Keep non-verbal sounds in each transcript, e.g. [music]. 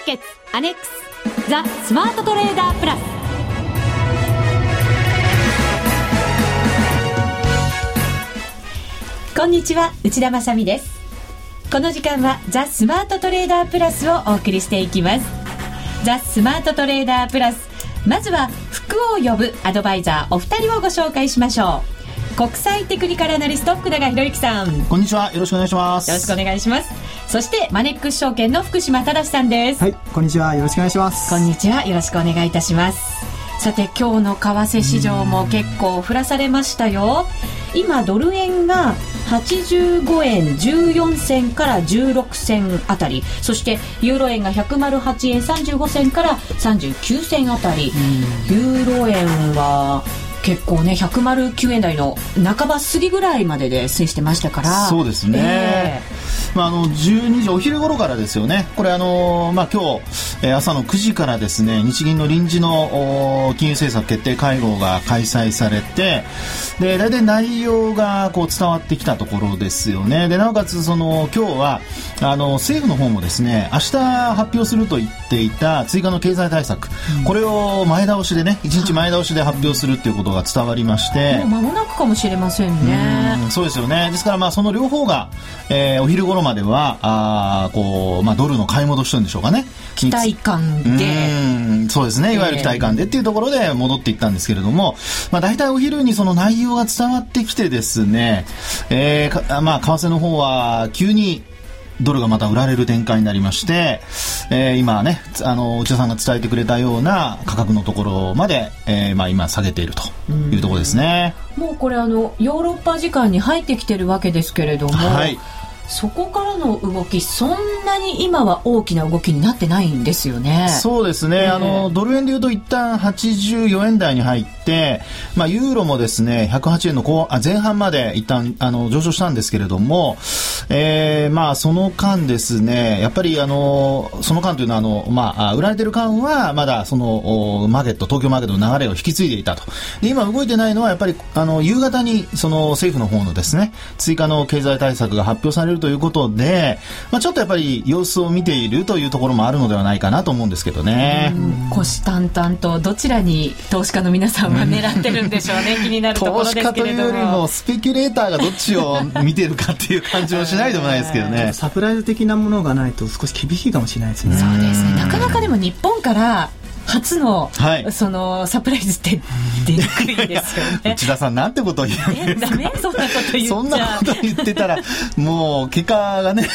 ーケッツアネックスザ・スマートトレーダープラス。こんにちは内田まさです。この時間はザ・スマートトレーダープラスをお送りしていきます。ザ・スマートトレーダープラス。まずは服を呼ぶアドバイザーお二人をご紹介しましょう。国際テクニカルアナリスト福永博之さん。こんにちは。よろしくお願いします。よろしくお願いします。そしてマネックス証券の福島正さんです。はい。こんにちは。よろしくお願いします。こんにちは。よろしくお願いいたします。さて今日の為替市場も結構降らされましたよ。今ドル円が85円14銭から16銭あたり。そしてユーロ円が108円35銭から39銭あたり。ユーロ円は結構ね109円台の半ば過ぎぐらいまでで推移してましたから。そうですね、えー、まあ、あの12時お昼頃からですよね。これあの、まあ、今日、えー、朝の9時からですね日銀の臨時の金融政策決定会合が開催されてで大体内容がこう伝わってきたところですよね。でなおかつその今日はあの政府の方もですね明日発表すると言っていた追加の経済対策、うん、これを前倒しでね1日前倒しで発表するっていうことが伝わりまして。もう間もなくかもしれませんね。そうですよね。ですからまあその両方が、えー、お昼頃まではあこう、まあ、ドルの買い戻しというんでしょうかね。期待感で。そうですね。いわゆる期待感でっていうところで戻っていったんですけれども、まあ、大体お昼にその内容が伝わってきてですね、えーまあ、為替の方は急にドルがまた売られる展開になりまして、えー、今ね、あの、内田さんが伝えてくれたような価格のところまで、えー、まあ今下げているというところですね。もうこれあの、ヨーロッパ時間に入ってきてるわけですけれども、はい、そこからの動きそんなに今は大きな動きになってないんですよね。そうですね。あのドル円でいうと一旦84円台に入って、まあユーロもですね108円の後あ前半まで一旦あの上昇したんですけれども、えー、まあその間ですねやっぱりあのその間というのはあのまあ売られてる間はまだそのマーケット東京マーケットの流れを引き継いでいたと。で今動いてないのはやっぱりあの夕方にその政府の方のですね追加の経済対策が発表されるということで、まあ、ちょっとやっぱり様子を見ているというところもあるのではないかなと思うんですけどね。虎視眈々とどちらに投資家の皆さんは狙ってるんでしょうね、気になるところですけれども。投資家というよりもスペキュレーターがどっちを見てるかっていう感じはしないでもないですけどね。サプライズ的なものがないと少し厳しいかもしれないですね。そうですね。なかなかでも日本から初の、はい、そのサプライズって出にくいですよね。[laughs] 内田さんなんてことを言うんですか、ね、そんなこと言っそんなこと言ってたらもう結果がね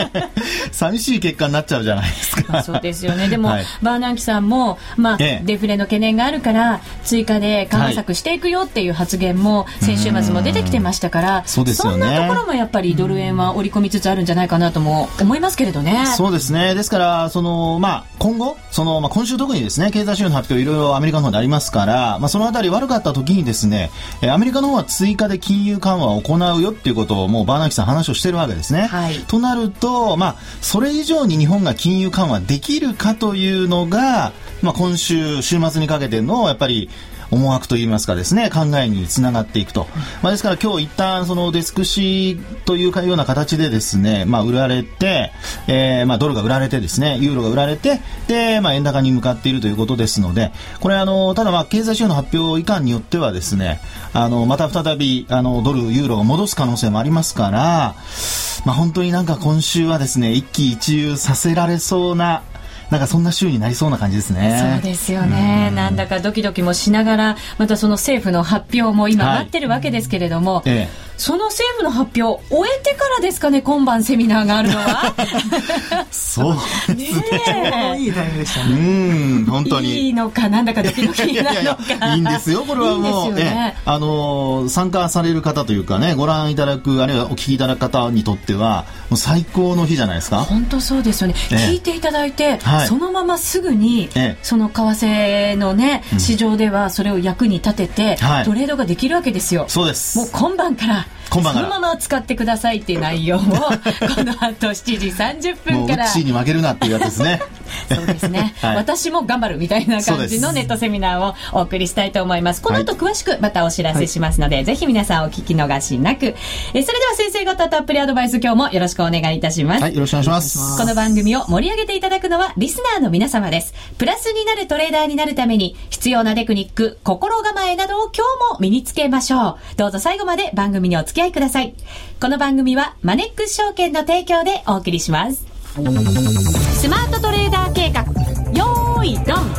[laughs] 寂しい結果になっちゃうじゃないですか。そうですよね。でも、はい、バーナンキさんも、まあ、ええ、デフレの懸念があるから追加で緩和策していくよっていう発言も先週末も出てきてましたから、そうですよね、そんなところもやっぱりドル円は織り込みつつあるんじゃないかなとも思いますけれどね。そうですね。ですからその、まあ、今後その、まあ、今週特にですね経済指標の発表いろいろアメリカの方でありますから、まあ、そのあたり悪かった時にですねアメリカの方は追加で金融緩和を行うよっていうことをもうバーナーキさん話をしてるわけですね。はい、となると、まあ、それ以上に日本が金融緩和できるかというのが、まあ、今週週末にかけてのやっぱり思惑といいますかですね考えにつながっていくと、まあ、ですから今日一旦そのデスクシというかような形でですね、まあ、売られて、えー、まあドルが売られてですねユーロが売られてで、まあ、円高に向かっているということですのでこれあのただまあ経済指標の発表いかんによってはですねあのまた再びあのドルユーロが戻す可能性もありますからまあ、本当になんか今週はですね一喜一憂させられそうななんかそんな週になりそうな感じですね。そうですよね。なんだかドキドキもしながら、またその政府の発表も今待ってるわけですけれども、はいええその政府の発表終えてからですかね今晩セミナーがあるのは。そうですね。いいタイムでしたねうん本当に。いいのかなんだかドキドキなのか。いいんですよこれはもう。ね、あの参加される方というかねご覧いただくあるいはお聞きいただく方にとってはもう最高の日じゃないですか。本当そうですよね、え聞いていただいて、はい、そのまますぐに、えその為替のね市場ではそれを役に立てて、はい、トレードができるわけですよ。そうです。もう今晩からそのまま使ってくださいっていう内容をこの後7時30分から。うに負けるなっていうやつですねそうですね、[laughs] はい私も頑張るみたいな感じのネットセミナーをお送りしたいと思います。この後詳しくまたお知らせしますので、ぜひ皆さんお聞き逃しなく。えそれでは先生方たっぷりアドバイス今日もよろしくお願いいたします。はい、よろしくお願いします。この番組を盛り上げていただくのはリスナーの皆様です。プラスになるトレーダーになるために必要なテクニック、心構えなどを今日も身につけましょう。どうぞ最後まで番組にお付き合いください。この番組はマネックス証券の提供でお送りします。スマートトレーダー計画、よーいドン。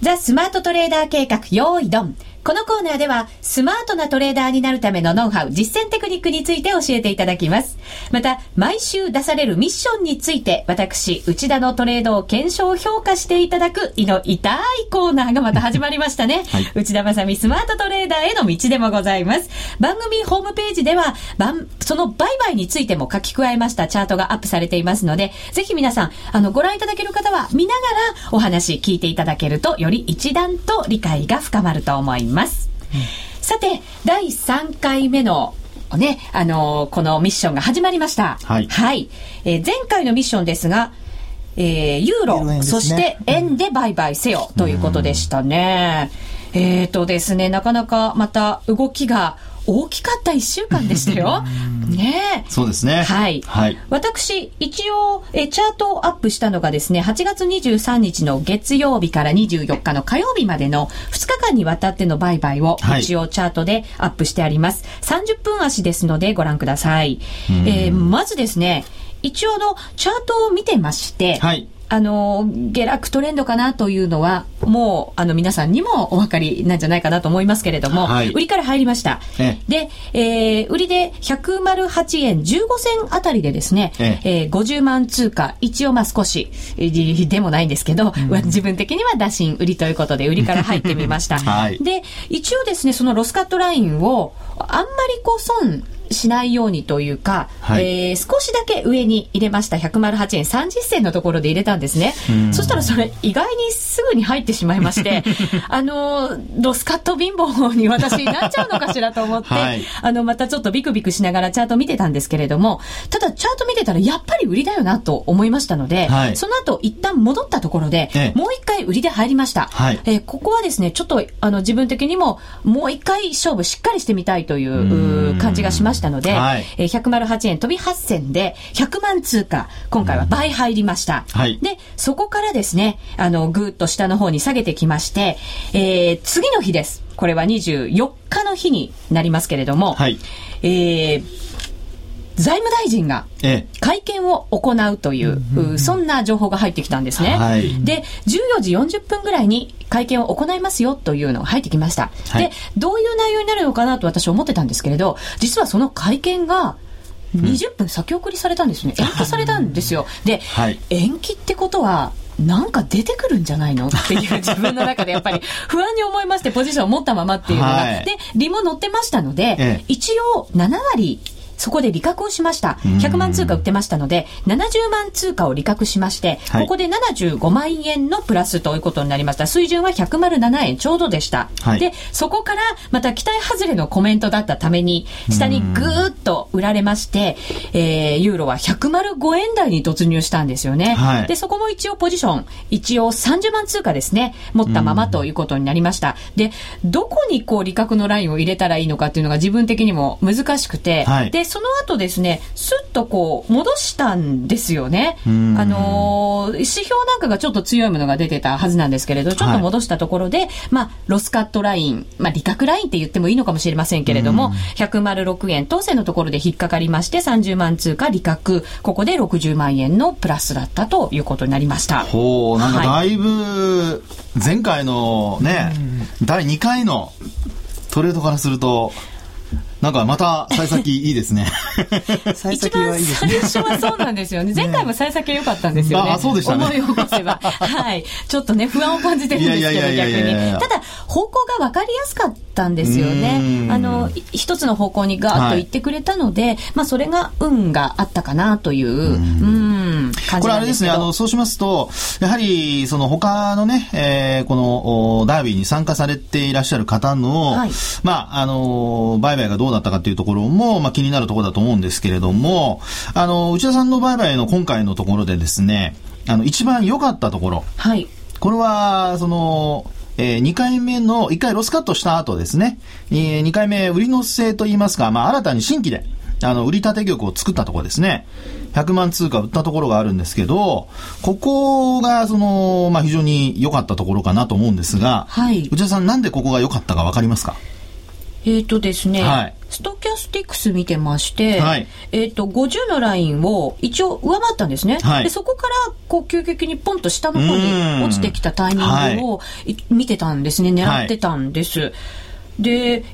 ザ・スマートトレーダー計画、よーいドン。このコーナーでは、スマートなトレーダーになるためのノウハウ、実践テクニックについて教えていただきます。また、毎週出されるミッションについて、私、内田のトレードを検証評価していただく、胃の痛いコーナーがまた始まりましたね。はい内田まさみスマートトレーダーへの道でもございます。番組ホームページでは、番その売買についても書き加えましたチャートがアップされていますので、ぜひ皆さん、あの、ご覧いただける方は見ながらお話聞いていただけると、より一段と理解が深まると思います。さて、第3回目のね、あのーこのミッションが始まりました。はい。えー前回のミッションですが、えーユーロ、ね。そして円で売買せよということでしたね。えーとですね、なかなかまた動きが大きかった1週間でしたよ。ねえそうですね。はい。はい。私、一応、え、チャートをアップしたのがですね、8月23日の月曜日から24日の火曜日までの2日間にわたっての売買をはい一応チャートでアップしてあります。30分足ですのでご覧ください。えーまずですね、一応のチャートを見てまして、はい。あの、下落トレンドかなというのは、もう、あの、皆さんにもお分かりなんじゃないかなと思いますけれども、はい。売りから入りました。えで、えー売りで108円15銭あたりでですね、ええ。ー50万通貨、一応まあ少し、えーでもないんですけど、[laughs] 自分的には打診売りということで、売りから入ってみました。[laughs] はい。で、一応ですね、そのロスカットラインを、あんまりこう損しないようにというか、はい。えー少しだけ上に入れました。108円。30銭のところで入れたんですね。そしたらそれ意外にすぐに入ってしまいまして、[laughs] あのー、ロスカット貧乏に私なっちゃうのかしらと思って、はい。あの、またちょっとビクビクしながらチャート見てたんですけれども、ただチャート見てたらやっぱり売りだよなと思いましたので、はい。その後一旦戻ったところで、ええ。もう一回売りで入りました。はい。えーここはですね、ちょっとあの自分的にももう一回勝負しっかりしてみたいという感じがしましたので、はいえー108円飛び8銭で100万通貨、今回は倍入りました。はいで、そこからですね、あの、ぐーっと下の方に下げてきまして、えー次の日です。これは24日の日になりますけれども、はい。えー財務大臣がえ会見を行うという、うそんな情報が入ってきたんですね。はいで、14時40分ぐらいに会見を行いますよというのが入ってきました。はいで、どういう内容になるのかなと私は思ってたんですけれど、実はその会見が、20分先送りされたんですね。[laughs] 延期されたんですよ。で、はい延期ってことは、なんか出てくるんじゃないのっていう自分の中でやっぱり [laughs] 不安に思いましてポジションを持ったままっていうのが。はいで、利も乗ってましたので、ええ一応7割そこで利確をしました。100万通貨売ってましたので、70万通貨を利確しまして、はいここで75万円のプラスということになりました。水準は107円ちょうどでした。はいで、そこからまた期待外れのコメントだったために、下にぐーっと売られまして、えー、ユーロは105円台に突入したんですよね。はいで、そこも一応ポジション、一応30万通貨ですね、持ったままということになりました。で、どこにこう利確のラインを入れたらいいのかっていうのが自分的にも難しくて、はいで、その後ですね、スッとこう戻したんですよね。あん。のー指標なんかがちょっと強いものが出てたはずなんですけれど、ちょっと戻したところで、まあ、ロスカットライン、まあ、利確ラインって言ってもいいのかもしれませんけれども、106円当選のところで引っかかりまして、30万通貨利確、ここで60万円のプラスだったということになりました。ほう、なんかはだいぶ、前回のね、第2回のトレードからすると、なんかまた幸先いいですね。一幸先は番いいですね。最初はそうなんですよね。前回も幸先良かったんですよね。あそうでしたね思い起こせば。はい。ちょっとね、不安を感じてるんですけど、逆に。ただ、方向が分かりやすかっったんですよね。あの、一つの方向にガーッと行ってくれたので、はい、まあそれが運があったかなという、うん、感じこれあれですね、あの、そうしますと、やはり、その他のね、えー、このダービーに参加されていらっしゃる方の、はい、まあ、あの、売買がどうだったかっていうところも、まあ気になるところだと思うんですけれども、あの、内田さんの売買の今回のところでですね、あの、一番良かったところ。はい。これは、その、えー、2回目の、1回ロスカットした後ですね、えー、2回目売りのせといいますか、まあ、新たに新規で、あの、売り立て玉を作ったところですね。100万通貨売ったところがあるんですけど、ここが、その、まあ、非常に良かったところかなと思うんですが、はい。内田さん、なんでここが良かったかわかりますか？えっ、ー、とですね、はい、ストキャスティックス見てまして、はい、えっ、ー、と、50のラインを一応上回ったんですね。はい、でそこから、こう、急激にポンと下の方に落ちてきたタイミングを、見てたんですね。狙ってたんです。で、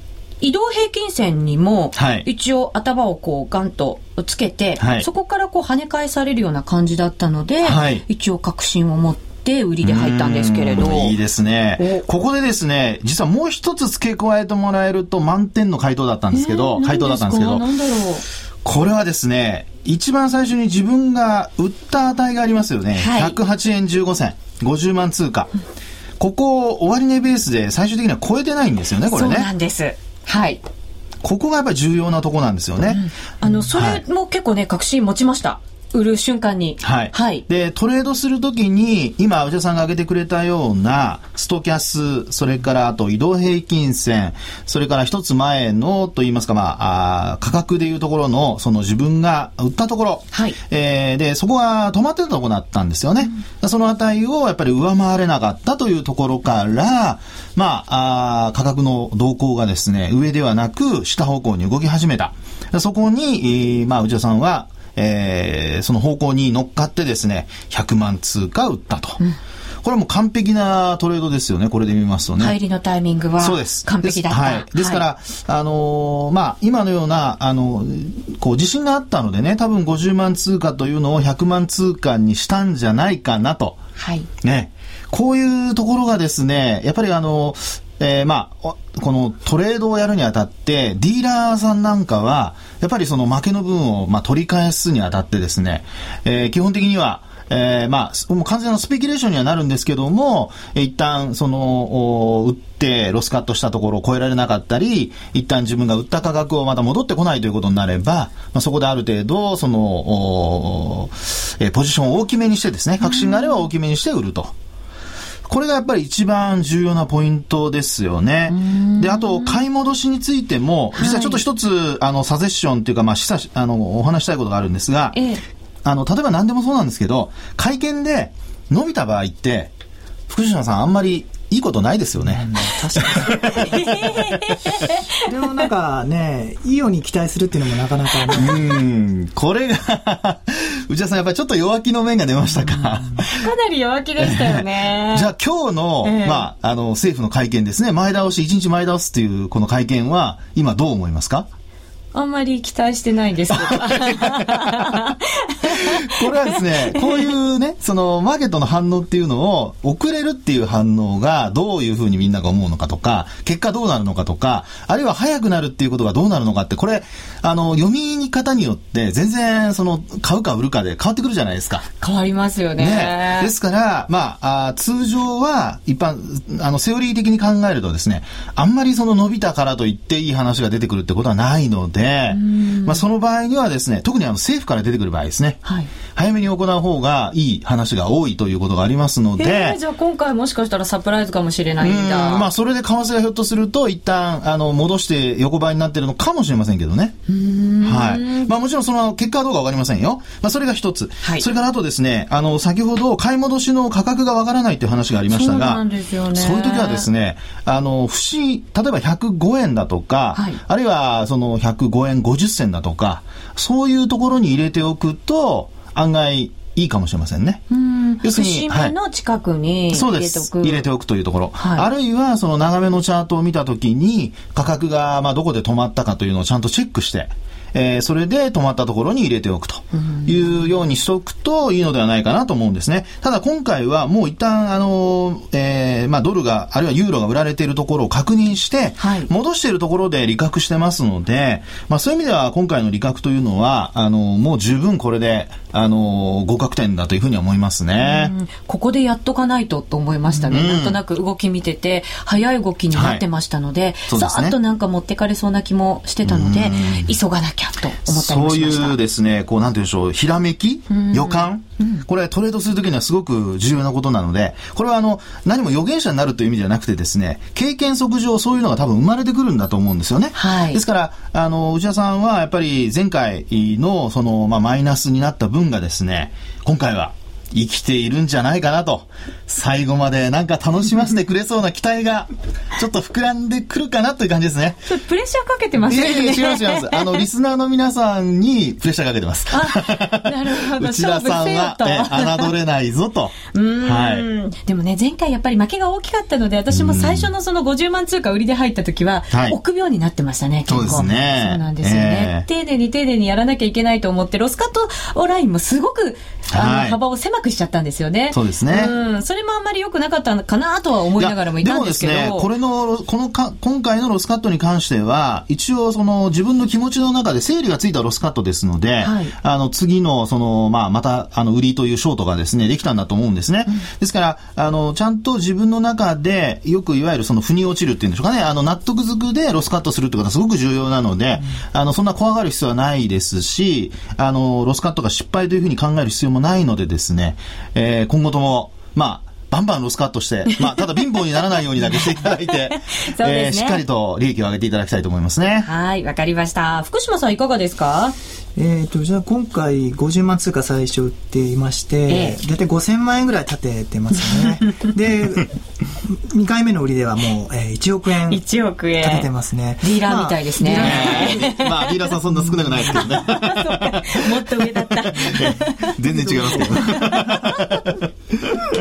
移動平均線にも、一応頭をこうガンとつけて、そこからこう跳ね返されるような感じだったので、一応確信を持って、って売りで入ったんですけれど。いいですね。ここでですね、実はもう一つ付け加えてもらえると満点の回答だったんですけど、回答だったんですけど。これはですね、一番最初に自分が売った値がありますよね。はい、108円15銭。50万通貨。ここ、終値ベースで最終的には超えてないんですよね、これね。そうなんです。はい。ここがやっぱり重要なとこなんですよね。うん、あの、それも結構ね、確信持ちました。売る瞬間に。はい。はい。で、トレードするときに、今、内田さんが挙げてくれたような、ストキャス、それからあと移動平均線、それから一つ前の、と言いますか、まあ、あ価格でいうところの、その自分が売ったところ、はい。えー、で、そこが止まってたところだったんですよね。うん、その値をやっぱり上回れなかったというところから、まあ、あ価格の動向がですね、上ではなく、下方向に動き始めた。そこに、えー、まあ、内田さんは、えー、その方向に乗っかってですね、100万通貨売ったと。うんこれはもう完璧なトレードですよね、これで見ますとね。入りのタイミングはそうです完璧だった。はい。ですから、はい、あのー、まあ、今のような、あの、こう、自信があったのでね、多分50万通貨というのを100万通貨にしたんじゃないかなと。はい。ね。こういうところがですね、やっぱりあの、えー、まあ、このトレードをやるにあたって、ディーラーさんなんかは、やっぱりその負けの分を、まあ、取り返すにあたってですね、えー、基本的には、えー、まあ、もう完全なスペキュレーションにはなるんですけども、一旦、その、売ってロスカットしたところを超えられなかったり、一旦自分が売った価格をまた戻ってこないということになれば、まあ、そこである程度、その、えー、ポジションを大きめにしてですね、確信があれば大きめにして売ると。これがやっぱり一番重要なポイントですよね。で、あと、買い戻しについても、実はちょっと一つ、はい、あの、サゼッションっていうか、まあ、示唆、あの、お話したいことがあるんですが、ええ、あの、例えば何でもそうなんですけど、会見で伸びた場合って、福島さんあんまりいいことないですよね。確かに。[laughs] でもなんかね、いいように期待するっていうのもなかなか、ね、うん、これが内田さんやっぱりちょっと弱気の面が出ましたか？かなり弱気でしたよね。[laughs] じゃあ今日の、えー、まあ、あの、政府の会見ですね、前倒し、一日前倒すっていうこの会見は、今どう思いますか？あんまり期待してないんですけど。[laughs] これはですね、こういうね、そのマーケットの反応っていうのを、遅れるっていう反応がどういうふうにみんなが思うのかとか、結果どうなるのかとか、あるいは早くなるっていうことがどうなるのかって、これ、あの、読み方によって全然、その、買うか売るかで変わってくるじゃないですか。変わりますよね。ねですから、まあ、あ通常は、一般、あの、セオリー的に考えるとですね、あんまりその伸びたからといっていい話が出てくるってことはないので、で、まあ、その場合にはですね、特にあの政府から出てくる場合ですね、はい、早めに行う方がいい話が多いということがありますので、じゃあ今回もしかしたらサプライズかもしれないんだ。まあ、それで為替がひょっとすると、一旦、あの、戻して横ばいになってるのかもしれませんけどね。はい。まあ、もちろんその結果はどうかわかりませんよ。まあ、それが一つ。はい、それからあとですね、あの、先ほど買い戻しの価格がわからないという話がありましたが、そうね、そういう時はですね、あの、不思議、例えば105円だとか、はい、あるいはその105円50銭だとか、そういうところに入れておくと、案外、いいかもしれませんね。要するに、はい、の近くに入れておく。入れておくというところ。はい、あるいは、その長めのチャートを見たときに、価格が、まあ、どこで止まったかというのをちゃんとチェックして、えー、それで止まったところに入れておくというようにしとくといいのではないかなと思うんですね。ただ今回はもう一旦、あの、えー、まあドルが、あるいはユーロが売られているところを確認して、はい、戻しているところで利確してますので、まあそういう意味では今回の利確というのは、あの、もう十分これで、あの、合格点だというふうに思いますね。ここでやっとかないとと思いましたね。なんとなく動き見てて、早い動きになってましたので、はい、さーっとなんか持ってかれそうな気もしてたので、急がなきゃと思ったりしました。そういうですね、こうなんていうんでしょう、ひらめき？予感？これトレードするときにはすごく重要なことなので、これはあの、何も預言者になるという意味ではなくてですね、経験則上そういうのが多分生まれてくるんだと思うんですよね。はい。ですから、あの、内田さんはやっぱり前回のその、まあ、マイナスになった分がですね、今回は生きているんじゃないかなと、最後までなんか楽しませてくれそうな期待が、[laughs] ちょっと膨らんでくるかなという感じですね。ちょっとプレッシャーかけてますね。いやいや、違います、違います。[laughs] あの、リスナーの皆さんにプレッシャーかけてます。なるほど。内田さんは、え、侮れないぞと。はい。でもね、前回やっぱり負けが大きかったので、私も最初のその50万通貨売りで入った時は、臆病になってましたね、そうですね。そうなんですよね。丁寧に丁寧にやらなきゃいけないと思って、ロスカットラインもすごく、あの、幅を狭くしちゃったんですよね。そうですね。うん。それもあんまり良くなかったのかなとは思いながらもいたんですけど。でもですね、これの、このか、今回のロスカットに関しては、一応その自分の気持ちの中で整理がついたロスカットですので、はい、あの、次の、その、まあ、また、あの、売りというショートがですね、できたんだと思うんですね。うん、ですから、あの、ちゃんと自分の中で、よくいわゆるその、腑に落ちるっていうんでしょうかね、あの、納得づくでロスカットするってことはすごく重要なので、うん、あの、そんな怖がる必要はないですし、あの、ロスカットが失敗というふうに考える必要もないのでですね、えー、今後とも、まあ、バンバンロスカットして、まあ、ただ貧乏にならないようにだけしていただいて、[laughs] ねえー、しっかりと利益を上げていただきたいと思いますね。はい、わかりました。福島さんいかがですか？えっ、ー、と、じゃあ今回50万通貨最初売っていまして、大体5000万円ぐらい立ててますね。[laughs] で、2回目の売りではもう、えー、1億円。1億円。立ててますね。ディーラーみたいですね。まあ、まあ、ディーラーさんそんな少なくないですけどね。[laughs] もっと上だった。[laughs] 全然違いますけど。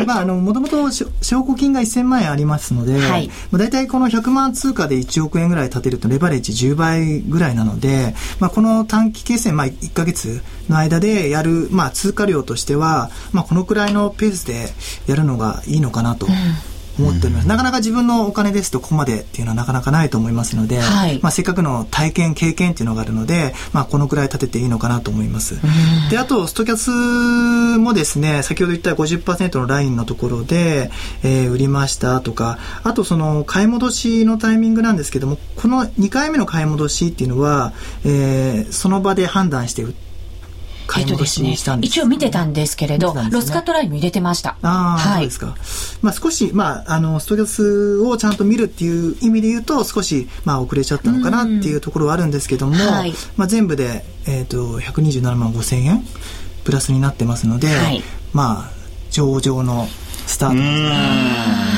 [laughs] まあ、あの、もともと証拠金が1000万円ありますので、はい、まあ、大体この100万通貨で1億円ぐらい立てるとレバレッジ10倍ぐらいなので、まあ、この短期決戦、まあ、1か月の間でやる、まあ、通貨量としては、まあ、このくらいのペースでやるのがいいのかなと。うん思っております、うん、なかなか自分のお金ですとここまでっていうのはなかなかないと思いますので、はい、まあ、せっかくの体験経験っていうのがあるので、まあ、このくらい立てていいのかなと思います、うん、であとストキャスもですね先ほど言った50%のラインのところで、えー、売りましたとかあとその買い戻しのタイミングなんですけどもこの2回目の買い戻しっていうのは、えー、その場で判断して売って買い戻しにしたんです、ね、一応見てたんですけれど、ね、ロスカットラインも入れてました。ああ、はい、そうですか。まあ少し、まあ、あの、ストレスをちゃんと見るっていう意味で言うと、少し、まあ遅れちゃったのかなっていうところはあるんですけども、はい、まあ全部で、えっ、ー、と、127万5千円プラスになってますので、はい、まあ、上々のスタートですね。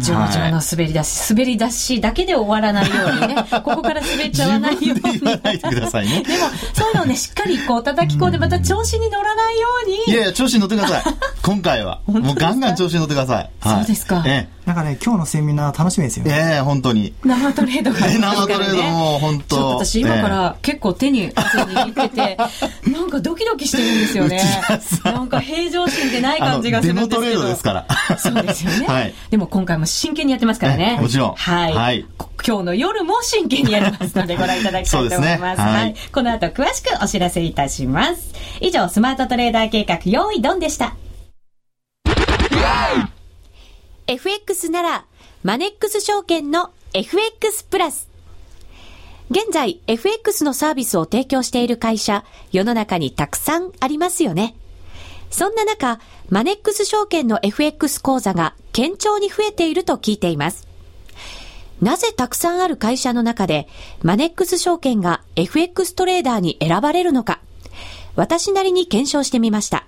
上々の滑り出し、滑り出しだけで終わらないようにね、ここから滑っちゃわないように。ないでくださいね。でも、そういうのをね、しっかりこう叩き込んで、また調子に乗らないように。いやいや、調子に乗ってください。[laughs] 今回は。もうガンガン調子に乗ってください。そうですか。ええなんかね、今日のセミナー楽しみですよね。ええ本当に。生トレードが、ね、生トレードも本当。ちょっと私今から結構手に汗握ってて、[laughs] なんかドキドキしてるんですよね。[laughs] なんか平常心でない感じがするんですけど。デモトレードですから。そうですよね。はい。でも今回も真剣にやってますからね。もちろん。はい。はい。今日の夜も真剣にやりますのでご覧いただきたいと思います。すね、はい、はい。この後詳しくお知らせいたします。以上、スマートトレーダー計画、用意ドンでした。FX なら、マネックス証券の FX プラス。現在、FX のサービスを提供している会社、世の中にたくさんありますよね。そんな中、マネックス証券の FX 講座が堅調に増えていると聞いています。なぜたくさんある会社の中で、マネックス証券が FX トレーダーに選ばれるのか、私なりに検証してみました。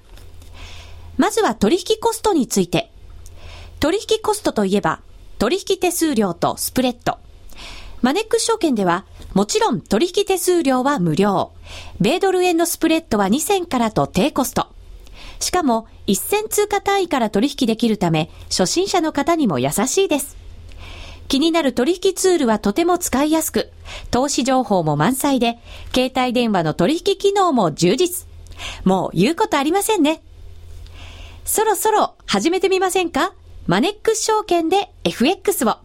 まずは取引コストについて。取引コストといえば、取引手数料とスプレッド。マネックス証券では、もちろん取引手数料は無料。米ドル円のスプレッドは2000からと低コスト。しかも、1000通貨単位から取引できるため、初心者の方にも優しいです。気になる取引ツールはとても使いやすく、投資情報も満載で、携帯電話の取引機能も充実。もう言うことありませんね。そろそろ始めてみませんか？マネックス証券で FX を。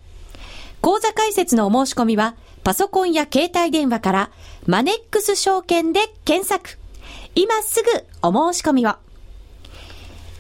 口座開設のお申し込みは、パソコンや携帯電話からマネックス証券で検索。今すぐお申し込みを。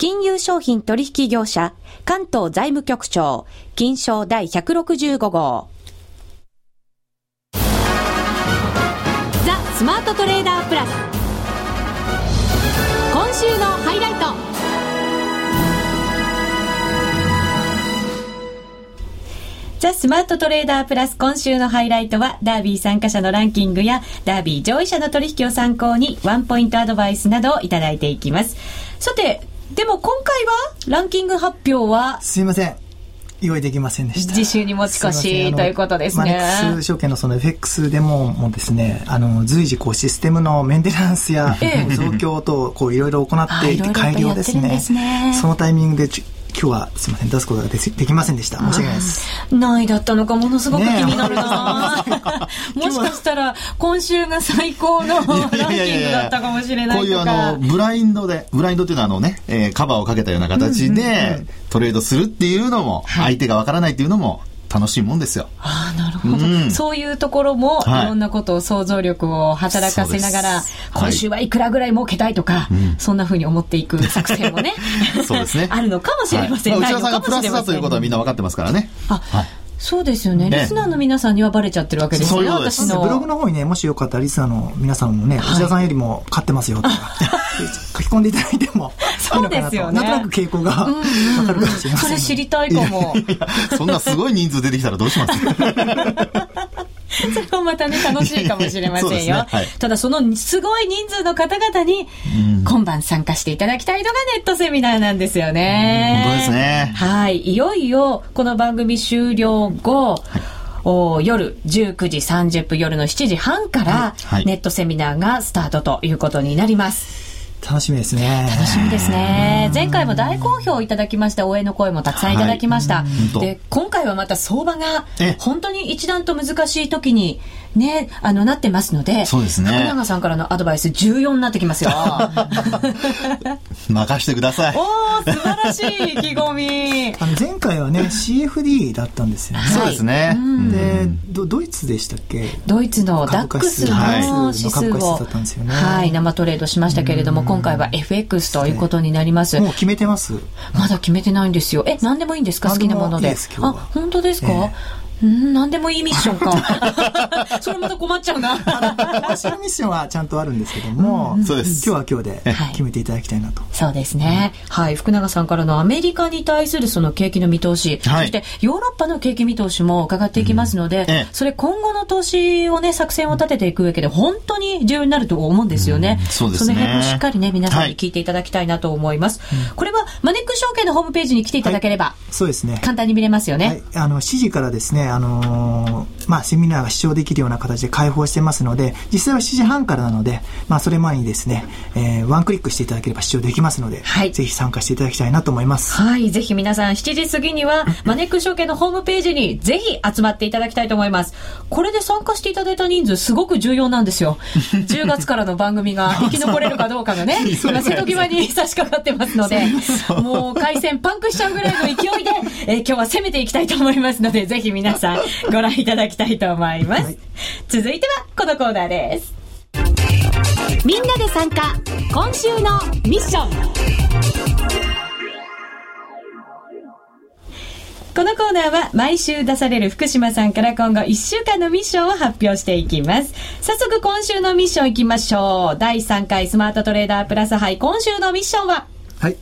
金融商品取引業者、関東財務局長、金賞第165号。ザ・スマートトレーダープラス今週のハイライトザ・スマートトレーダープラス今週のハイライトはダービー参加者のランキングやダービー上位者の取引を参考にワンポイントアドバイスなどをいただいていきます。さて、でも今回はランキング発表はすいません。用意できませんでした。次週に持ち越しということですね。マネックス証券のその FX でももですね、あの、随時こうシステムのメンテナンスや増強とこういろいろ行っていて [laughs] 改良ですね。そのタイミングで今日はすみません出すことがでできませんでした。申し訳ないです。何位だったのかものすごく気になるな、[laughs] ね、もしかしたら今週が最高のランキングだったかもしれないこういうあのブラインドでブラインドっていうのはあのね、えー、カバーをかけたような形でトレードするっていうのも、相手がわからないっていうのも楽しいもんですよ。ああ、なるほど、うん、そういうところも、い、ろんなことを想像力を働かせながら、今週はいくらぐらい儲けたいとか、はい、そんなふうに思っていく作戦もね、[laughs] そうですね。[laughs] あるのかもしれません。はい、まあ、内田さんがプラスだということはみんな分かってますからね。あ、はいそうですよね。リスナーの皆さんにはバレちゃってるわけですよね、私の。ブログの方にね、もしよかったらリスナーの皆さんもね、内田さんよりも勝ってますよとか、[laughs] 書き込んでいただいてもそうですよね。なんとなく傾向がわかるかもしれません。それ知りたいかも。そんなすごい人数出てきたらどうします？[laughs] [laughs] それもまたね、楽しいかもしれませんよ。ねはい、ただ、そのすごい人数の方々に、今晩参加していただきたいのがネットセミナーなんですよね。本当ですね。はい。いよいよ、この番組終了後、はいお夜19時30分夜の7時半からネットセミナーがスタートということになります。楽しみですね。楽しみですね。前回も大好評いただきました。応援の声もたくさんいただきました。はい、で、今回はまた相場が本当に一段と難しい時にね、あの、なってますので、そうですね。福永さんからのアドバイス重要になってきますよ。[laughs] 任してください。おー、素晴らしい意気込み。[laughs] あの前回はね、CFD だったんですよね。そうですね。でド、ドイツでしたっけ？ドイツのダックスの指数を、はい、生トレードしましたけれども、今回は FX ということになります。もう決めてます？まだ決めてないんですよ。え、何でもいいんですか？好きなもので。あ、本当ですか、うん、何でもいいミッションか。[laughs] それまた困っちゃうな。コマーシャルミッションはちゃんとあるんですけども、そうです。今日は今日で決めていただきたいなと。そうですね。はい。福永さんからのアメリカに対するその景気の見通し、そしてヨーロッパの景気見通しも伺っていきますので、それ今後の投資をね、作戦を立てていく上で本当に重要になると思うんですよね。そうですね。その辺もしっかりね、皆さんに聞いていただきたいなと思います。これはマネック証券のホームページに来ていただければ、そうですね。簡単に見れますよね。はい。あの、7時からですね、あのまあ、セミナーが視聴できるような形で開放してますので、実際は7時半からなので、まあ、それ前にですね、えー、ワンクリックしていただければ視聴できますので、はい、ぜひ参加していただきたいなと思います。はい、ぜひ皆さん7時過ぎには、マネック証券のホームページにぜひ集まっていただきたいと思います。これで参加していただいた人数、すごく重要なんですよ。10月からの番組が [laughs] 生き残れるかどうかがね、[laughs] 今、瀬戸際に差し掛かってますので、もう回線パンクしちゃうぐらいの勢いで、えー、今日は攻めていきたいと思いますので、ぜひ皆さんご覧いただきたいと思います。はい、続いてはこのコーナーです。みんなで参加、今週のミッション。このコーナーは毎週出される福島さんから今後1週間のミッションを発表していきます。早速今週のミッションいきましょう。第3回スマートトレーダープラス杯今週のミッションは？はい。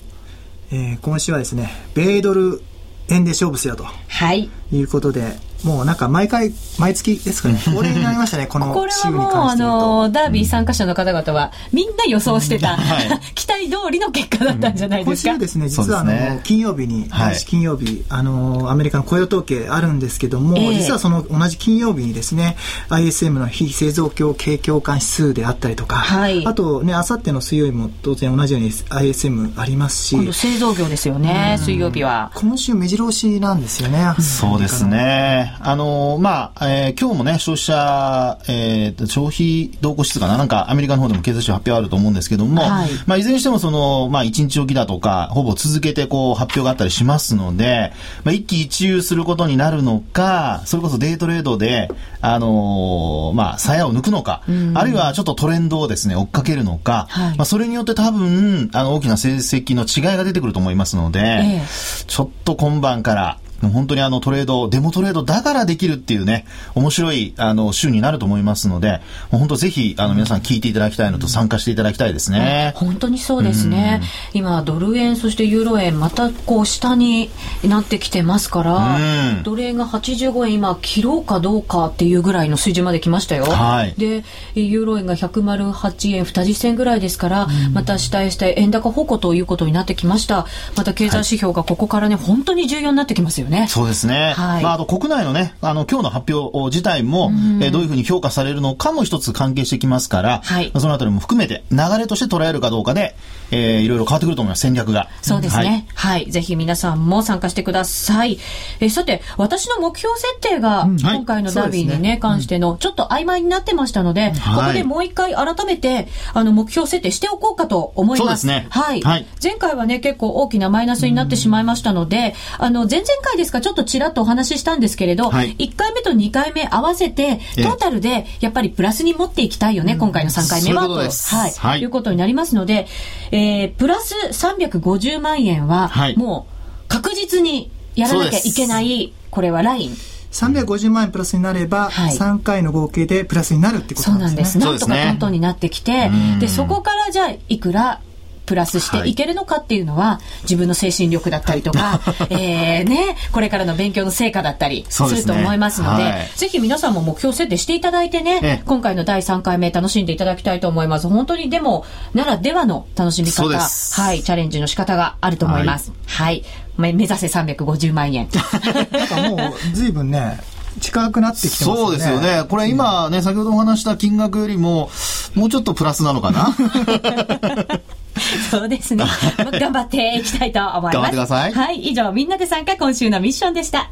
えー、今週はですね、米ドル円で勝負せよと。はい。いうことで、もうなんか毎回、毎月ですかね、[laughs] 恒例になりましたね、このこれはもう、あの、ダービー参加者の方々は、みんな予想してた、はい、[laughs] 期待通りの結果だったんじゃないですか。今週ですね、実はあの、金曜日に、はい、金曜日、あの、アメリカの雇用統計あるんですけども、えー、実はその同じ金曜日にですね、ISM の非製造業景況感指数であったりとか、はい、あとね、あさっての水曜日も当然同じように ISM ありますし、製造業ですよね、水曜日は。今週目白押しなんですよね。そうですね。あの、まあ、えー、今日もね、消費者、えー、消費動向指数かな？なんかアメリカの方でも経済指標発表あると思うんですけども、はい、まあ、いずれにしてもその、まあ、一日おきだとか、ほぼ続けてこう、発表があったりしますので、まあ、一喜一憂することになるのか、それこそデイトレードで、あのー、まあ、鞘を抜くのか、あるいはちょっとトレンドをですね、追っかけるのか、はい、まあ、それによって多分、あの、大きな成績の違いが出てくると思いますので、ええ、ちょっと今晩から、本当にあのトレード、デモトレードだからできるっていうね、面白いあの週になると思いますので、もう本当ぜひあの皆さん聞いていただきたいのと参加していただきたいですね。本当にそうですね。今ドル円そしてユーロ円またこう下になってきてますから、ドル円が85円今切ろうかどうかっていうぐらいの水準まで来ましたよ。はい、で、ユーロ円が108円20銭ぐらいですから、また下へ下へ円高方向ということになってきました。また経済指標がここからね、本当に重要になってきますよね。そうですね。はい、まあ、あと国内のね、あの、今日の発表自体も、うえどういうふうに評価されるのかも一つ関係してきますから、はい、そのあたりも含めて、流れとして捉えるかどうかで、えー、いろいろ変わってくると思います、戦略が。そうですね。はい、はい、ぜひ皆さんも参加してください。えー、さて、私の目標設定が、今回のダービーにね、ね関しての、ちょっと曖昧になってましたので、ここでもう一回改めて、あの、目標設定しておこうかと思います。そうですね。はい。前回はね、結構大きなマイナスになってしまいましたので、あの、前々回ですか、ちょっとちらっとお話ししたんですけれど、はい、1回目と2回目合わせて、トータルでやっぱりプラスに持っていきたいよね、今回の3回目は、と、はい、はい、いうことになりますので、えー、プラス350万円は、もう確実にやらなきゃいけない、これはライン。350万円プラスになれば、はい、3回の合計でプラスになるってことなんですね。そうなんです。なんとかトントンになってきて、で、そこからじゃあ、いくらプラスしていけるのかっていうのは、はい、自分の精神力だったりとか、はい、えー、ね、これからの勉強の成果だったりすると思いますので、でねはい、ぜひ皆さんも目標設定していただいてね、今回の第3回目楽しんでいただきたいと思います。本当にでも、ならではの楽しみ方、はい、チャレンジの仕方があると思います。はい。目指せ350万円。[laughs] なんかもう、随分ね、近くなってきてますね。そうですよね。これ今ね、先ほどお話した金額よりも、もうちょっとプラスなのかな？[laughs] [laughs] そうですね。[laughs] 頑張っていきたいと思います。頑張ってください。はい。以上、みんなで参加今週のミッションでした。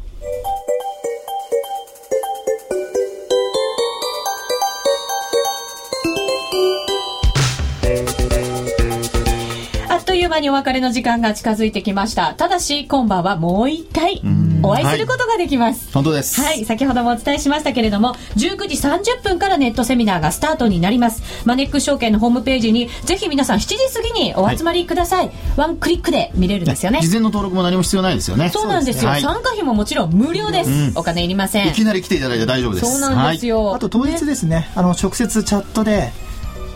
あっという間にお別れの時間が近づいてきました。ただし、今晩はもう一回、お会いすることができます、はい、本当です。はい。先ほどもお伝えしましたけれども19時30分からネットセミナーがスタートになります。マネック証券のホームページにぜひ皆さん7時過ぎにお集まりください、はい、ワンクリックで見れるんですよね。事前の登録も何も必要ないですよね。そうなんですよ、ね、参加費ももちろん無料です、うん、お金いりません。いきなり来ていただいて大丈夫です。そうなんですよ、はい、あと当日ですね。あの直接チャットで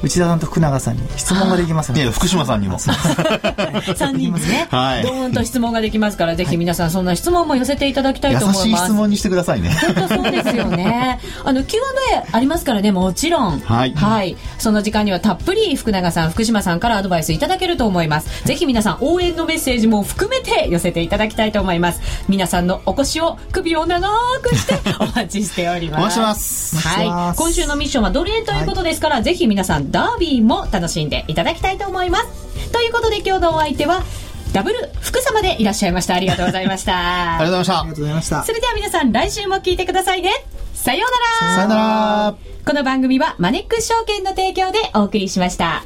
内田さんと福永さんに質問ができますので。福島さんにも。[laughs] 3人にね、[laughs] はい、どーんと質問ができますから、ぜひ皆さんそんな質問も寄せていただきたいと思います。優しい質問にしてくださいね。本当そうですよね。[laughs] あの、Q&A ありますからね、もちろん。はい。はい。その時間にはたっぷり福永さん、福島さんからアドバイスいただけると思います。ぜひ皆さん応援のメッセージも含めて寄せていただきたいと思います。皆さんのお越しを首を長くしてお待ちしております。お待ちします。はい。今週のミッションはドル円ということですから、はい、ぜひ皆さんダービーも楽しんでいただきたいと思います。ということで今日のお相手は、ダブル福様でいらっしゃいました。ありがとうございました。[laughs] ありがとうございました。ありがとうございました。それでは皆さん来週も聞いてくださいね。さようなら。さようなら。この番組はマネックス証券の提供でお送りしました。